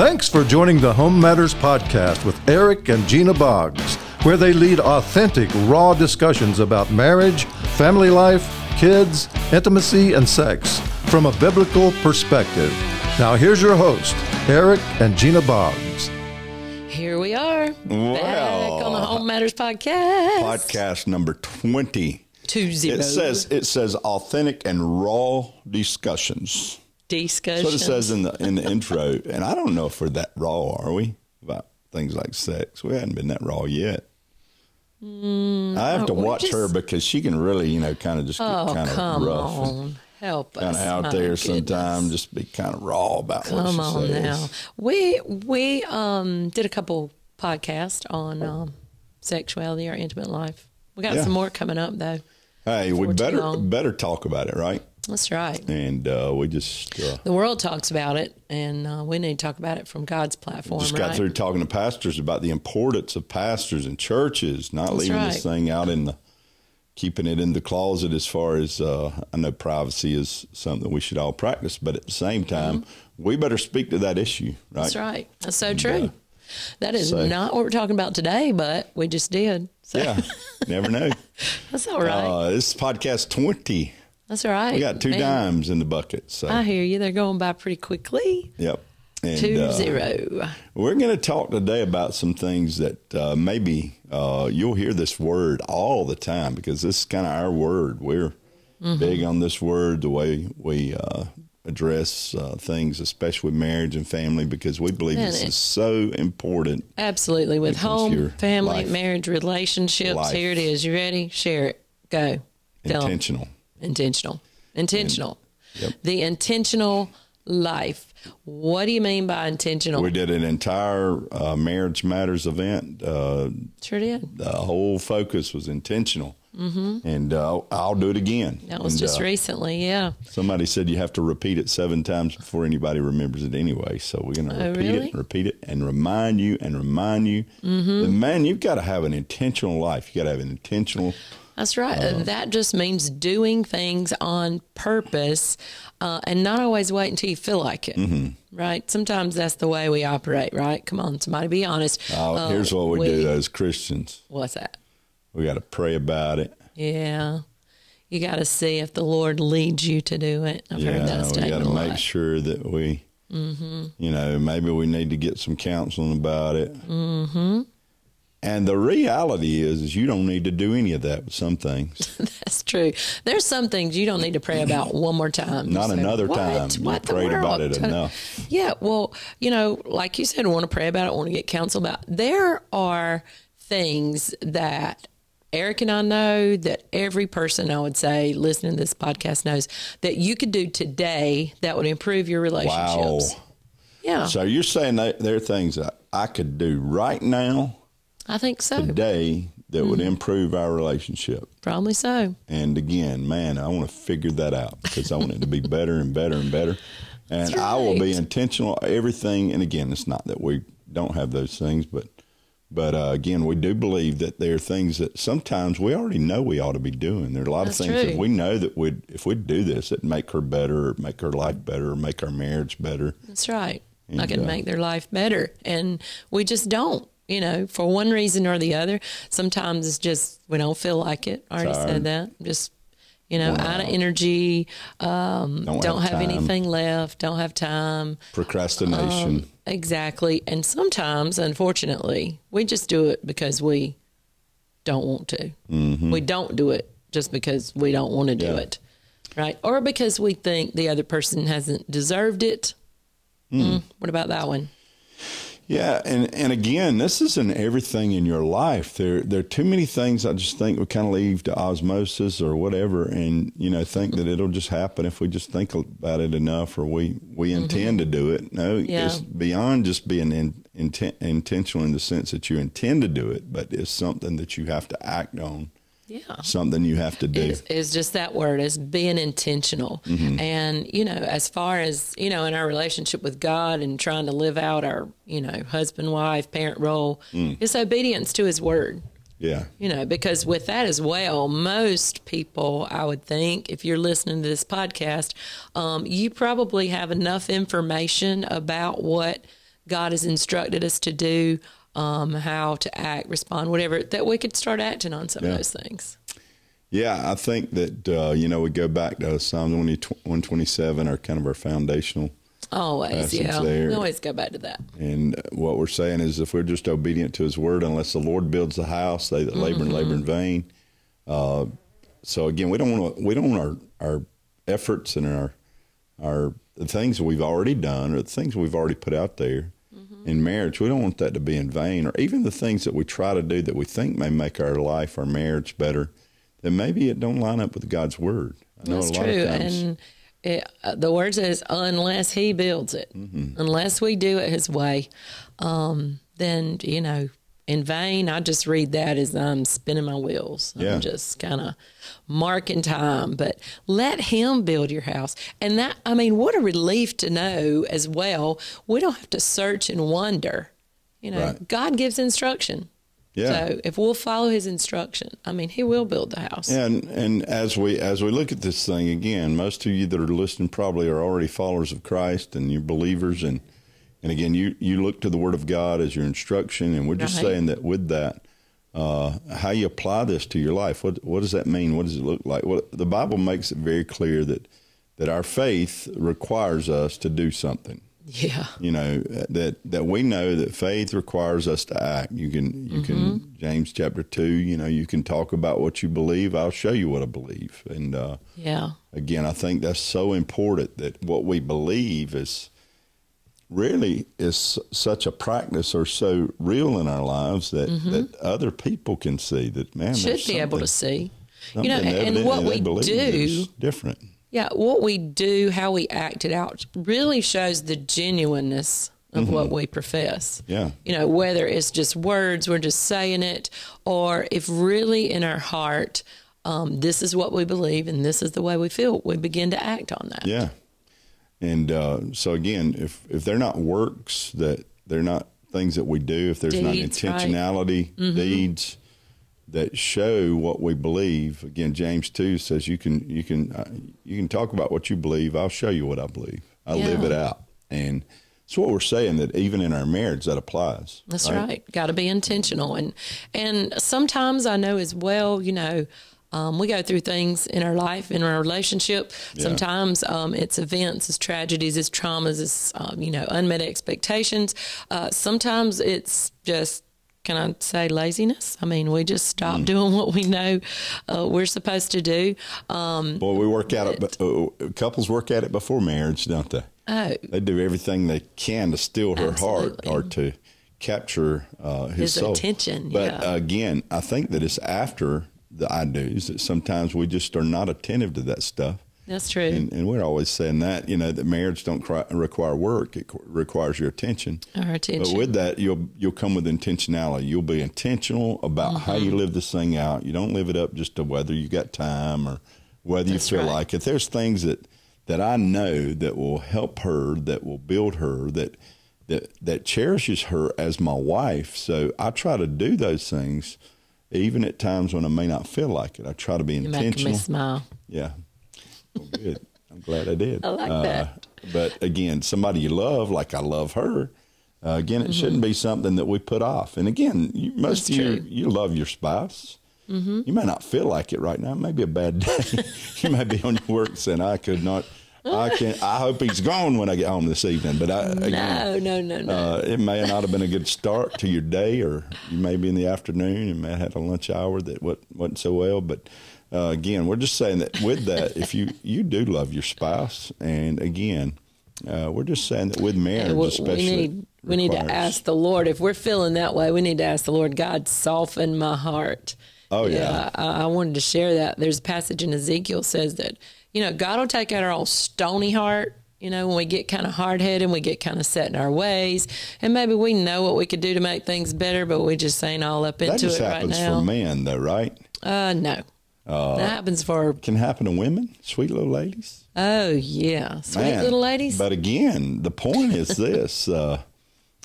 Thanks for joining the Home Matters Podcast with Eric and Gena Boggs, where they lead authentic, raw discussions about marriage, family life, kids, intimacy, and sex from a biblical perspective. Now, here's your host, Eric and Gena Boggs. Here we are, back on the Home Matters Podcast. podcast number 20 Two zero. it says it says authentic and raw discussions discussion. that's what it says in the in the intro and i don't know if we're that raw are we about things like sex we hadn't been that raw yet i have to oh, watch her because she can really you know kind of just get Oh, kind of rough on. Help us. kind of out there goodness. sometimes just be kind of raw about what Come she on says now. We we um did a couple podcasts on um sexuality or intimate life. We got Yeah. some more coming up though. hey we better better talk about it right That's right. and uh, we just uh, The world talks about it, and uh, we need to talk about it from God's platform. just right? got through talking to pastors about the importance of pastors and churches not That's leaving this thing out in the keeping it in the closet as far as uh, I know privacy is something we should all practice, but at the same time, we better speak to that issue, right? Mm-hmm. That's right. That's so true. that is so- not what we're talking about today, but we just did. So Yeah, never know. that's all right. Uh, this is podcast twenty. That's all right. We got two Man, dimes in the bucket, so I hear you. They're going by pretty quickly. yep. And, Two uh, zero. We're going to talk today about some things that uh, maybe uh, you'll hear this word all the time because this is kind of our word. We're Mm-hmm. big on this word, the way we uh, address uh, things, especially with marriage and family, because we believe Man, this it- is so important. Absolutely. With home, family, life. marriage, relationships. Life. Here it is. You ready? Share it. Go. Tell. Intentional. Intentional. Intentional. Yep. The intentional life. What do you mean by intentional? We did an entire uh, Marriage Matters event. Uh, sure did. the whole focus was intentional. Mm-hmm. And uh, I'll do it again. That was And, just uh, recently. Yeah. Somebody said you have to repeat it seven times before anybody remembers it anyway. So we're going to Oh, repeat really? it and repeat it and remind you and remind you. Mm-hmm. man, you've got to have an intentional life. You got to have an intentional. That's right. Uh-huh. that just means doing things on purpose uh, and not always wait until you feel like it. Mm-hmm. Right? Sometimes that's the way we operate, right? Come on, somebody be honest. Uh, Uh, here's what we, do as Christians What's that? we got to pray about it. Yeah. You got to see if the Lord leads you to do it. I've heard Yeah, that we statement got a to lot. make sure that we, Mm-hmm. you know, maybe we need to get some counseling about it. Mm-hmm. And the reality is, is you don't need to do any of that with some things. That's true. There's some things you don't need to pray about one more time. Not say, another "What? time. You What prayed about it enough. Yeah. Well, you know, like you said, want to pray about it, want to get counsel about. There are things that Eric and I know that every person I would say listening to this podcast knows that you could do today that would improve your relationships. Wow. Yeah, So you're saying that there are things that I could do right now, I think so. today, that Mm-hmm. would improve our relationship. Probably so. And again, man, I want to figure that out because I want it to be better and better and better. And I will be right. intentional. Everything, and again, it's not that we don't have those things, but but uh, again, we do believe that there are things that sometimes we already know we ought to be doing. There are a lot That's of things that we know that would, if we do this, it'd make her better, or make her life better, or make our marriage better. That's right. I And, can uh, make their life better. And we just don't, you know, for one reason or the other. Sometimes it's just we don't feel like it. I already Tired. said that. Just, you know, Worn out of energy, um, Don't don't, have have, anything left, don't have time. Procrastination. Exactly. And sometimes, unfortunately, we just do it because we don't want to. We don't do it just because we don't want to do Mm-hmm. Yeah. it. Right. Or because we think the other person hasn't deserved it. Mm, what about that one? Yeah, and and again, this isn't everything in your life. There there are too many things I just think we kind of leave to osmosis or whatever, and you know think that it'll just happen if we just think about it enough or we we mm-hmm. intend to do it. No, Yeah. it's beyond just being in, inten- intentional in the sense that you intend to do it, but it's something that you have to act on. Yeah. Something you have to do. is, is just that word is being intentional and you know as far as you know in our relationship with god and trying to live out our you know husband wife parent role it's obedience to his word Yeah. you know because with that as well most people i would think if you're listening to this podcast um, you probably have enough information about what God has instructed us to do, um, how to act, respond, whatever, that we could start acting on some Yeah. of those things. Yeah, I think that uh, you know we go back to Psalm one twenty seven, our kind of our foundational, Always, yeah. there. We always go back to that. and what we're saying is if we're just obedient to His word, unless the Lord builds the house, they that labor and labor in vain. Uh, so again, we don't want to, we don't want our our efforts and our our the things that we've already done or the things we've already put out there in marriage. We don't want that to be in vain, or even the things that we try to do that we think may make our life, our marriage better. Then maybe it don't line up with God's word. I know That's a lot true. of times. And it, uh, the word says, unless he builds it, Mm-hmm. unless we do it his way, um, then, you know, in vain, I just read that as I'm spinning my wheels. Yeah. I'm just kind of marking time. But let him build your house. And that, I mean, what a relief to know as well. We don't have to search and wonder. You know, Right. God gives instruction. yeah. So if we'll follow his instruction, I mean, he will build the house. And and as we as we look at this thing again, most of you that are listening probably are already followers of Christ and you're believers and and again you you look to the Word of God as your instruction and we're just Right. saying that with that, uh, how you apply this to your life. What what does that mean? What does it look like? Well, the Bible makes it very clear that that our faith requires us to do something Yeah. you know that that we know that faith requires us to act you can you can james chapter 2 you know you can talk about what you believe i'll show you what i believe and uh, Yeah. again i think that's so important that what we believe is really is such a practice or so real in our lives that that other people can see that man Should be able to see. You know, and what we do, different yeah, what we do, how we act it out, really shows the genuineness of what we profess. Mm-hmm. Yeah. You know, whether it's just words, we're just saying it, or if really in our heart, um, this is what we believe and this is the way we feel, we begin to act on that. Yeah. And uh, so again, if if they're not works that they're not things that we do, if there's Deeds, not right. intentionality, deeds that show what we believe. Again, James two says you can you can uh, you can talk about what you believe. I'll show you what I believe. I live it out, and it's what we're saying that even in our marriage that applies. That's right. Got to be intentional, and and sometimes I know as well. You know, um, we go through things in our life, in our relationship. Sometimes um, it's events, it's tragedies, it's traumas, it's um, you know unmet expectations. Uh, sometimes it's just. Can I say laziness? I mean, we just stop doing what we know uh, we're supposed to do. Um, Boy, we work at it. but, uh, couples work at it before marriage, don't they? oh, They do everything they can to steal her heart or to capture uh, his, His attention, But yeah. again, I think that it's after the I do's that sometimes we just are not attentive to that stuff. that's true. And, and we're always saying that, you know, that marriage don't cry, require work; it qu- requires your attention. our But with that, you'll you'll come with intentionality. You'll be intentional about how Mm-hmm. you live this thing out. You don't live it up just to whether you got time or whether That's you feel right. like it. There's things that that I know that will help her, that will build her, that that that cherishes her as my wife. So I try to do those things, even at times when I may not feel like it. I try to be You're making me intentional. smile. Yeah. Well, good. I'm glad I did. I like Uh, that. But again, somebody you love, like I love her, uh, again, it shouldn't be something that we put off. And again, you, most Mm-hmm. That's of you, true. you love your spouse. Mm-hmm. You may not feel like it right now. It may be a bad day. you may be on your work saying, I could not, I can I hope he's gone when I get home this evening. But I, again, No, no, no, no. uh, it may not have been a good start to your day, or you may be in the afternoon and may have had a lunch hour that wa- wasn't so well. But uh, again, we're just saying that with that, if you you do love your spouse, and again, uh, we're just saying that with marriage, Yeah, we, we especially, need we need to ask the Lord if we're feeling that way. We need to ask the Lord, God, soften my heart. Oh, yeah. I, I wanted to share that. There's a passage in Ezekiel says that you know God will take out our old stony heart. You know, when we get kind of hard headed, and we get kind of set in our ways, and maybe we know what we could do to make things better, but we just ain't all up That into just it right happens now. for men, though, right? Uh, no, Uh, that happens for Can happen to women, sweet little ladies. oh yeah, sweet Man, little ladies. But again, the point is this: uh,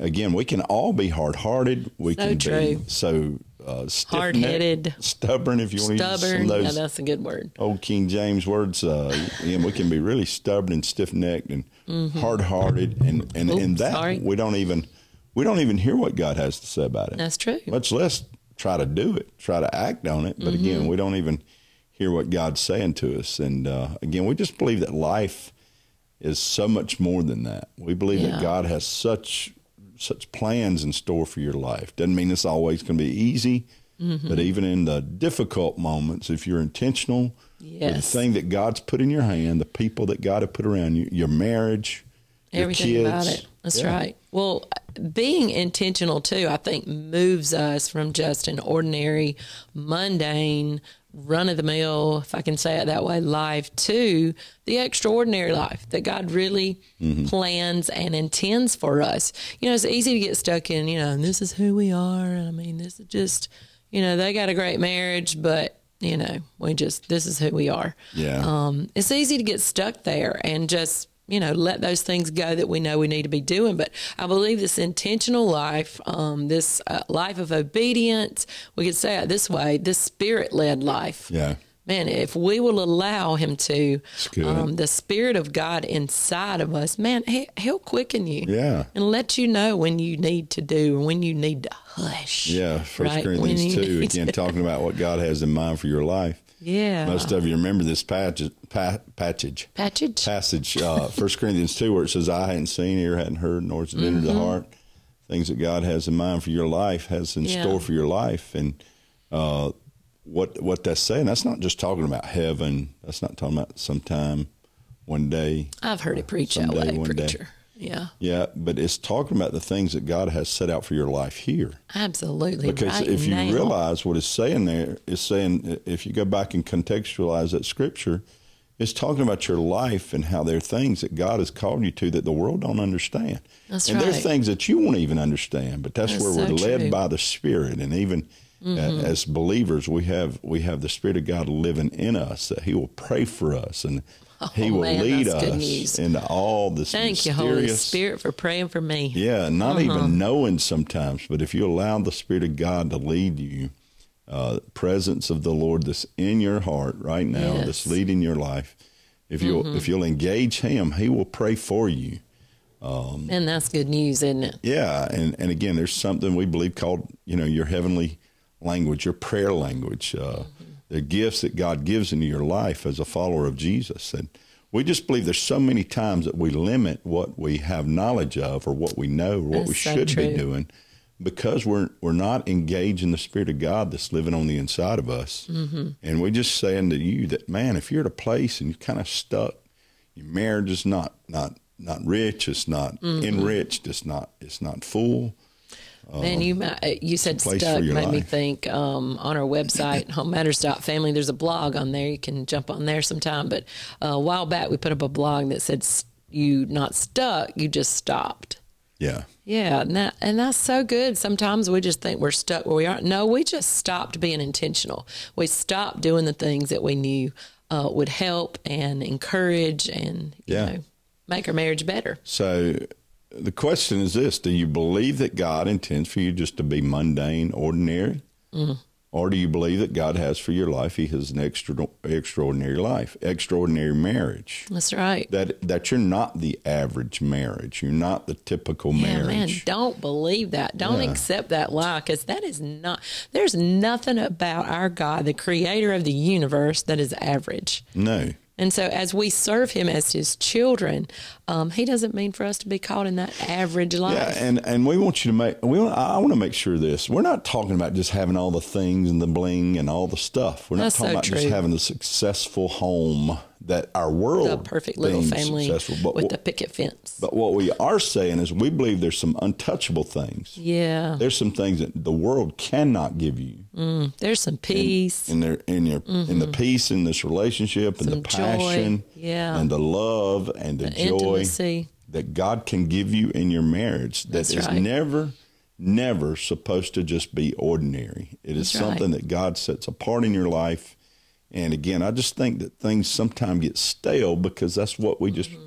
again, we can all be hard-hearted. We So can true. be so uh, stiff-necked, Hard-headed. stubborn. If you want to Stubborn. Yeah, those that's a good word. old King James words, uh, yeah, we can be really stubborn and stiff necked and hard hearted, and and Oops, and that sorry. we don't even we don't even hear what God has to say about it. That's true. Much less try to do it, try to act on it. But again, we don't even hear what God's saying to us. And uh, again, we just believe that life is so much more than that. We believe Yeah. that God has such such plans in store for your life. Doesn't mean it's always going to be easy, Mm-hmm. but even in the difficult moments, if you're intentional with the thing that God's put in your hand, the people that God has put around you, your marriage, your Everything kids, about it. That's Yeah. right. Well, being intentional too, I think, moves us from just an ordinary, mundane, run of the mill, if I can say it that way, life to the extraordinary life that God really Mm-hmm. plans and intends for us. You know, it's easy to get stuck in, you know, and this is who we are. I mean, this is just, you know, they got a great marriage, but, you know, we just, this is who we are Yeah. um, it's easy to get stuck there and just you know let those things go that we know we need to be doing but i believe this intentional life um, this uh, life of obedience we could say it this way this spirit-led life yeah. man if we will allow him to um, the spirit of god inside of us man he, he'll quicken you Yeah. and let you know when you need to do and when you need to hush Yeah, First right? Corinthians two again, to- talking about what God has in mind for your life. Yeah Most of you remember this passage, pa- passage, patchage passage, uh, First Corinthians two, where it says, "I hadn't seen, ear hadn't heard, nor has it entered the heart things that God has in mind for your life, has in Yeah. store for your life." And uh, what what that's saying, that's not just talking about heaven. That's not talking about sometime, one day. i've heard it preached that way one day. Yeah Yeah, but it's talking about the things that God has set out for your life here. Absolutely. Because right if you now. realize what it's saying there, it's saying if you go back and contextualize that scripture, it's talking about your life and how there are things that God has called you to that the world don't understand. That's and there's right. things that you won't even understand, but that's, That's where we're led true. Mm-hmm. by the Spirit. And even uh, as believers, we have we have the Spirit of God living in us that He will pray for us and He Oh, will man, lead us into all this Thank you, Holy Spirit, for praying for me. yeah, not Uh-huh. even knowing sometimes, but if you allow the Spirit of God to lead you, uh, presence of the Lord that's in your heart right now, Yes. that's leading your life. If you'll Mm-hmm. if you'll engage Him, He will pray for you. And that's good news, isn't it? Yeah, and and again, there's something we believe called you know your heavenly language, your prayer language, uh, the gifts that God gives into your life as a follower of Jesus, and we just believe there's so many times that we limit what we have knowledge of or what we know or what we That's so should be doing because we're we're not engaged in the Spirit of God that's living on the inside of us, mm-hmm. and we're just saying to you that man, if you're at a place and you're kind of stuck, your marriage is not not not rich, it's not Mm-hmm. enriched, it's not it's not full. Man, you uh, you said stuck made me think um, on our website, homematters.family, there's a blog on there. You can jump on there sometime. But uh, a while back, we put up a blog that said, you not stuck, you just stopped. Yeah, Yeah, and that and that's so good. Sometimes we just think we're stuck where we aren't No, we just stopped being intentional. We stopped doing the things that we knew uh, would help and encourage and you Yeah. know make our marriage better. So the question is this: Do you believe that God intends for you just to be mundane, ordinary, Mm-hmm. or do you believe that God has for your life? He has an extra, extraordinary life, extraordinary marriage. That's right. That that you're not the average marriage. You're not the typical Yeah, man, don't believe that. Don't Yeah. accept that lie because that is not, there's nothing about our God, the creator of the universe, that is average. no. And so, as we serve him as his children, um, he doesn't mean for us to be caught in that average life. Yeah, and and we want you to make. We want, I want to make sure this. We're not talking about just having all the things and the bling and all the stuff. We're not That's talking so about just having the successful home that our world the perfect little family successful. But with what- the picket fence. But what we are saying is we believe there's some untouchable things. yeah. There's some things that the world cannot give you. There's some peace. In their in your in the peace in this relationship and the Mm-hmm. Passion Yeah. and the love and the, the joy intimacy. that God can give you in your marriage that That's is right. never never supposed to just be ordinary. It is That's right. something that God sets apart in your life. And again, I just think that things sometimes get stale because that's what we just Mm-hmm.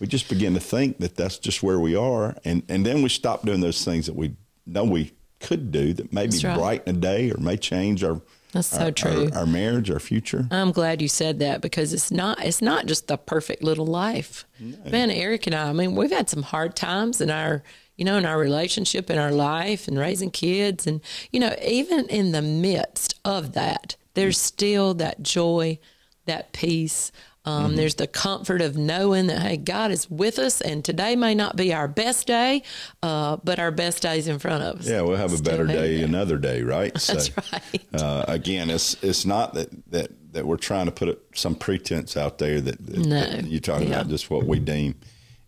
we just begin to think that that's just where we are, and and then we stop doing those things that we know we could do that maybe right. brighten a day or may change our That's so true. our, our marriage, our future. I'm glad you said that because it's not it's not just the perfect little life. Man, Eric and I, I mean, we've had some hard times in our you know, in our relationship, in our life, and raising kids, and you know, even in the midst of that, there's still that joy, that peace. Um, Mm-hmm. There's the comfort of knowing that hey, God is with us, and today may not be our best day, uh, but our best days in front of us. Yeah, we'll have a better day that. another day, right? That's right. Uh, again, it's it's not that, that, that we're trying to put some pretense out there that, that, No. that you're talking Yeah. about just what we deem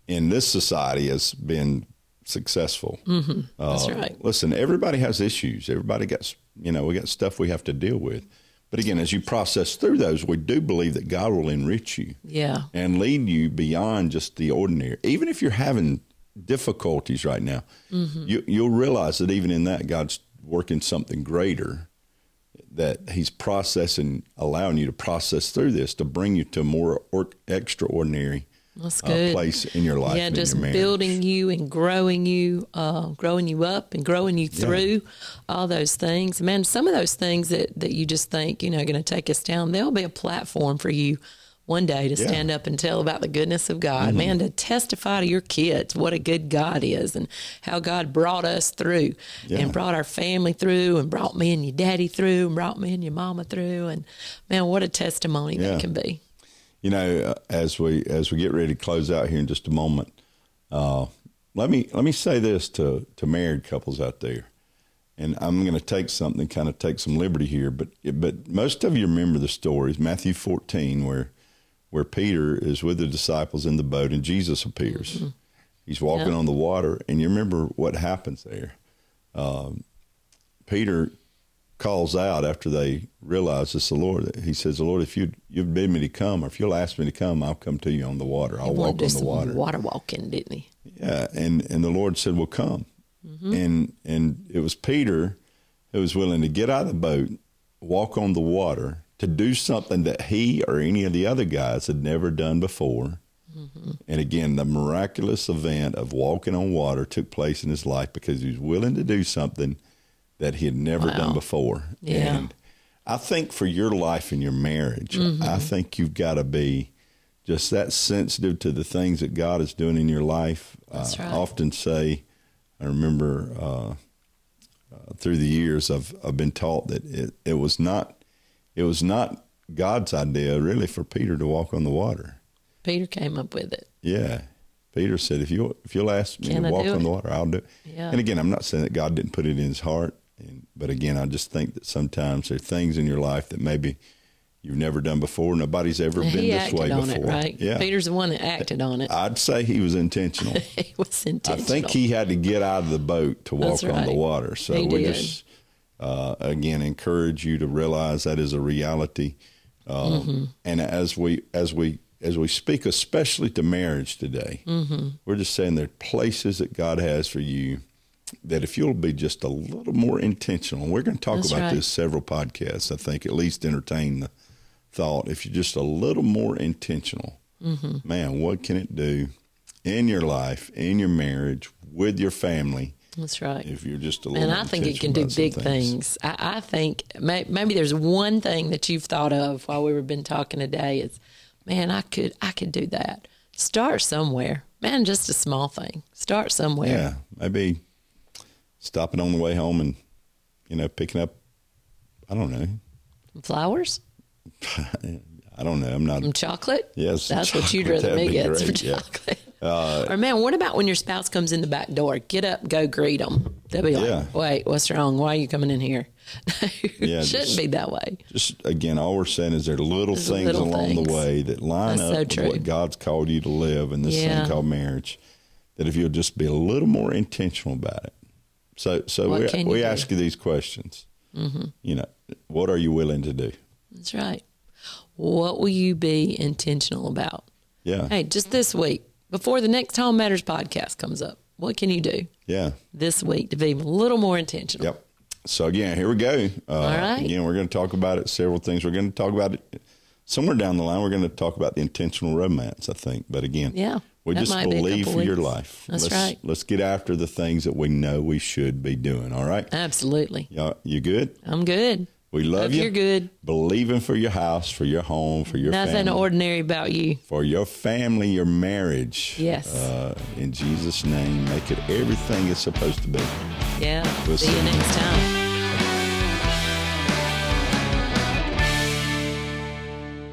in this society has been successful. Mm-hmm. That's right. Listen, everybody has issues. Everybody got you know we got stuff we have to deal with. But again, as you process through those, we do believe that God will enrich you Yeah. and lead you beyond just the ordinary. Even if you're having difficulties right now, Mm-hmm. you, you'll realize that even in that, God's working something greater. That He's processing, allowing you to process through this to bring you to more or, extraordinary That's uh, good. place in your life. Yeah, just building you and growing you, uh, growing you up and growing you through all those things. Man, some of those things that, that you just think, you know, going to take us down, there'll be a platform for you one day to Yeah. stand up and tell about the goodness of God. Mm-hmm. Man, to testify to your kids what a good God is and how God brought us through Yeah. and brought our family through and brought me and your daddy through and brought me and your mama through. And man, what a testimony Yeah. that can be. You know, uh, as we as we get ready to close out here in just a moment, uh, let me let me say this to to married couples out there, and I'm going to take something, kind of take some liberty here, but but most of you remember the stories, Matthew 14, where where Peter is with the disciples in the boat and Jesus appears. He's walking Yeah. on the water, and you remember what happens there. Um, Peter calls out after they realize it's the Lord. He says, "The Lord, if you you've bid me to come, or if you'll ask me to come, I'll come to you on the water. I'll walk on the water." water walking, didn't he? Yeah, and and the Lord said, "Well, come." Mm-hmm. And and it was Peter who was willing to get out of the boat, walk on the water, to do something that he or any of the other guys had never done before. Mm-hmm. And again, the miraculous event of walking on water took place in his life because he was willing to do something that he had never Wow. done before. Yeah. And I think for your life and your marriage, I think you've got to be just that sensitive to the things that God is doing in your life. I right. often say, I remember uh, uh, through the years, I've I've been taught that it, it was not it was not God's idea really for Peter to walk on the water. Peter came up with it. Yeah. Peter said, "If you if you'll ask me Can to I walk on it? the water, I'll do." it." Yeah. And again, I'm not saying that God didn't put it in His heart, but again, I just think that sometimes there are things in your life that maybe you've never done before. Nobody's ever been this way before. it, right? Yeah, Peter's the one that acted on it. I'd say he was intentional. he was intentional. I think he had to get out of the boat to walk That's on the water. So He we did. just uh, again encourage you to realize that is a reality. Um, Mm-hmm. And as we as we as we speak, especially to marriage today, Mm-hmm. we're just saying there are places that God has for you that if you'll be just a little more intentional. We're going to talk That's about right. this several podcasts. I think at least entertain the thought. If you're just a little more intentional, Mm-hmm. man, what can it do in your life, in your marriage, with your family? That's right. If you're just a little, And I think it can do big some things. I, I think may, maybe there's one thing that you've thought of while we've been talking today is, man, I could I could do that. Start somewhere, man. Just a small thing. Start somewhere. Yeah, maybe stopping on the way home and you know picking up. I don't know. Flowers, I don't know. I'm not. some chocolate. Yes, that's what you'd rather that'd me get for great, yeah. Uh, chocolate. or man, what about when your spouse comes in the back door? Get up, go greet them. They'll be like, Yeah. "Wait, what's wrong? Why are you coming in here?" Yeah, it shouldn't just- be that way. Just again, all we're saying is there are little There's things little along things. the way that line That's up so with true. what God's called you to live in this Yeah. thing called marriage. That if you'll just be a little more intentional about it. So, so What we, we ask you these questions. Mm-hmm. You know, what are you willing to do? That's right. What will you be intentional about? Yeah, Hey, just this week, before the next Home Matters podcast comes up, what can you do yeah. this week to be a little more intentional? Yep. So again, here we go. Uh, All right. Again, we're going to talk about it. Several things. We're going to talk about it somewhere down the line. We're going to talk about the intentional romance. I think. But again, Yeah. We That just be believe for your life. That's let's, right. Let's get after the things that we know we should be doing. All right. Absolutely. Y'all, you good? I'm good. We love Hope you. you're good. Believing for your house, for your home, for your family. Nothing family, ordinary about you. for your family, your marriage. Yes. Uh, in Jesus' name, make it everything it's supposed to be. Yeah. We'll see see. you next time.